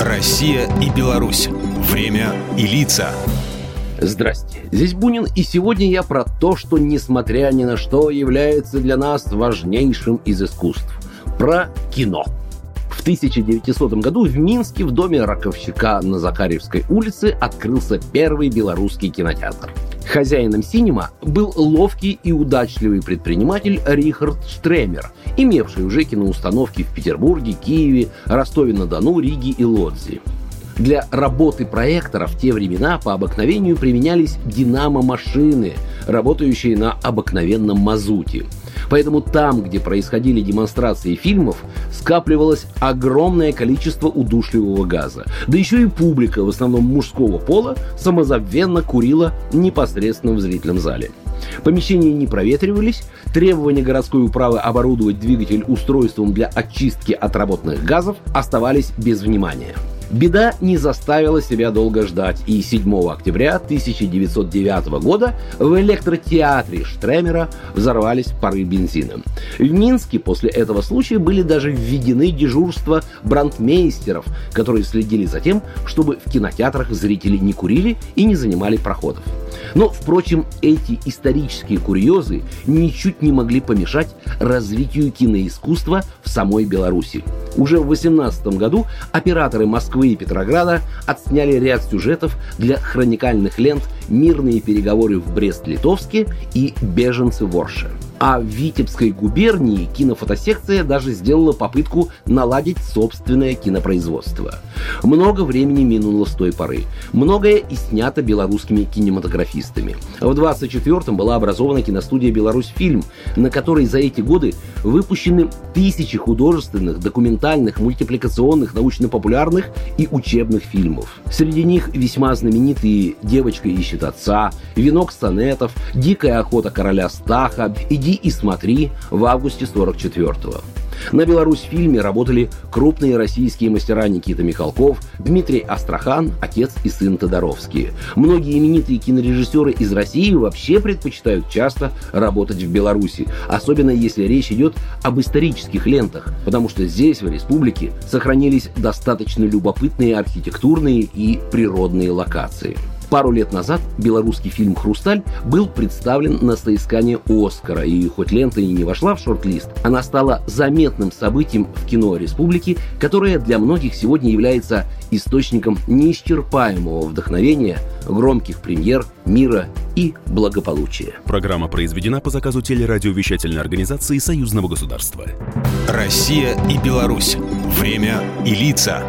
Россия и Беларусь. Время и лица. Здрасте, здесь Бунин, и сегодня я про то, что, несмотря ни на что, является для нас важнейшим из искусств. Про кино. В 1900 году в Минске в доме раковщика на Закаревской улице открылся первый белорусский кинотеатр. Хозяином синема был ловкий и удачливый предприниматель Рихард Штремер, имевший уже киноустановки в Петербурге, Киеве, Ростове-на-Дону, Риге и Лодзи. Для работы проектора в те времена по обыкновению применялись динамо-машины, работающие на обыкновенном мазуте. Поэтому там, где происходили демонстрации фильмов, скапливалось огромное количество удушливого газа. Да еще и публика, в основном мужского пола, самозабвенно курила непосредственно в зрительном зале. Помещения не проветривались, требования городской управы оборудовать двигатель устройством для очистки отработанных газов оставались без внимания. Беда не заставила себя долго ждать, и 7 октября 1909 года в электротеатре Штремера взорвались пары бензина. В Минске после этого случая были даже введены дежурства брандмейстеров, которые следили за тем, чтобы в кинотеатрах зрители не курили и не занимали проходов. Но, впрочем, эти исторические курьезы ничуть не могли помешать развитию киноискусства в самой Беларуси. Уже в 18 году операторы Москвы и Петрограда отсняли ряд сюжетов для хроникальных лент «Мирные переговоры в Брест-Литовске» и «Беженцы в Орше». А в Витебской губернии кинофотосекция даже сделала попытку наладить собственное кинопроизводство. Много времени минуло с той поры. Многое и снято белорусскими кинематографистами. В 24-м была образована киностудия «Беларусь фильм», на которой за эти годы выпущены тысячи художественных, документальных, мультипликационных, научно-популярных и учебных фильмов. Среди них весьма знаменитые «Девочка ищет отца», «Венок сонетов», «Дикая охота короля Стаха», «Иди «Иди и смотри» в августе 44-го. На Беларусь фильме работали крупные российские мастера Никита Михалков, Дмитрий Астрахан, отец и сын Тодоровские. Многие именитые кинорежиссеры из России вообще предпочитают часто работать в Беларуси, особенно если речь идет об исторических лентах, потому что здесь, в республике, сохранились достаточно любопытные архитектурные и природные локации. Пару лет назад белорусский фильм «Хрусталь» был представлен на соискание Оскара, и хоть лента и не вошла в шорт-лист, она стала заметным событием в кино республики, которое для многих сегодня является источником неисчерпаемого вдохновения, громких премьер, мира и благополучия. Программа произведена по заказу телерадиовещательной организации Союзного государства. Россия и Беларусь. Время и лица.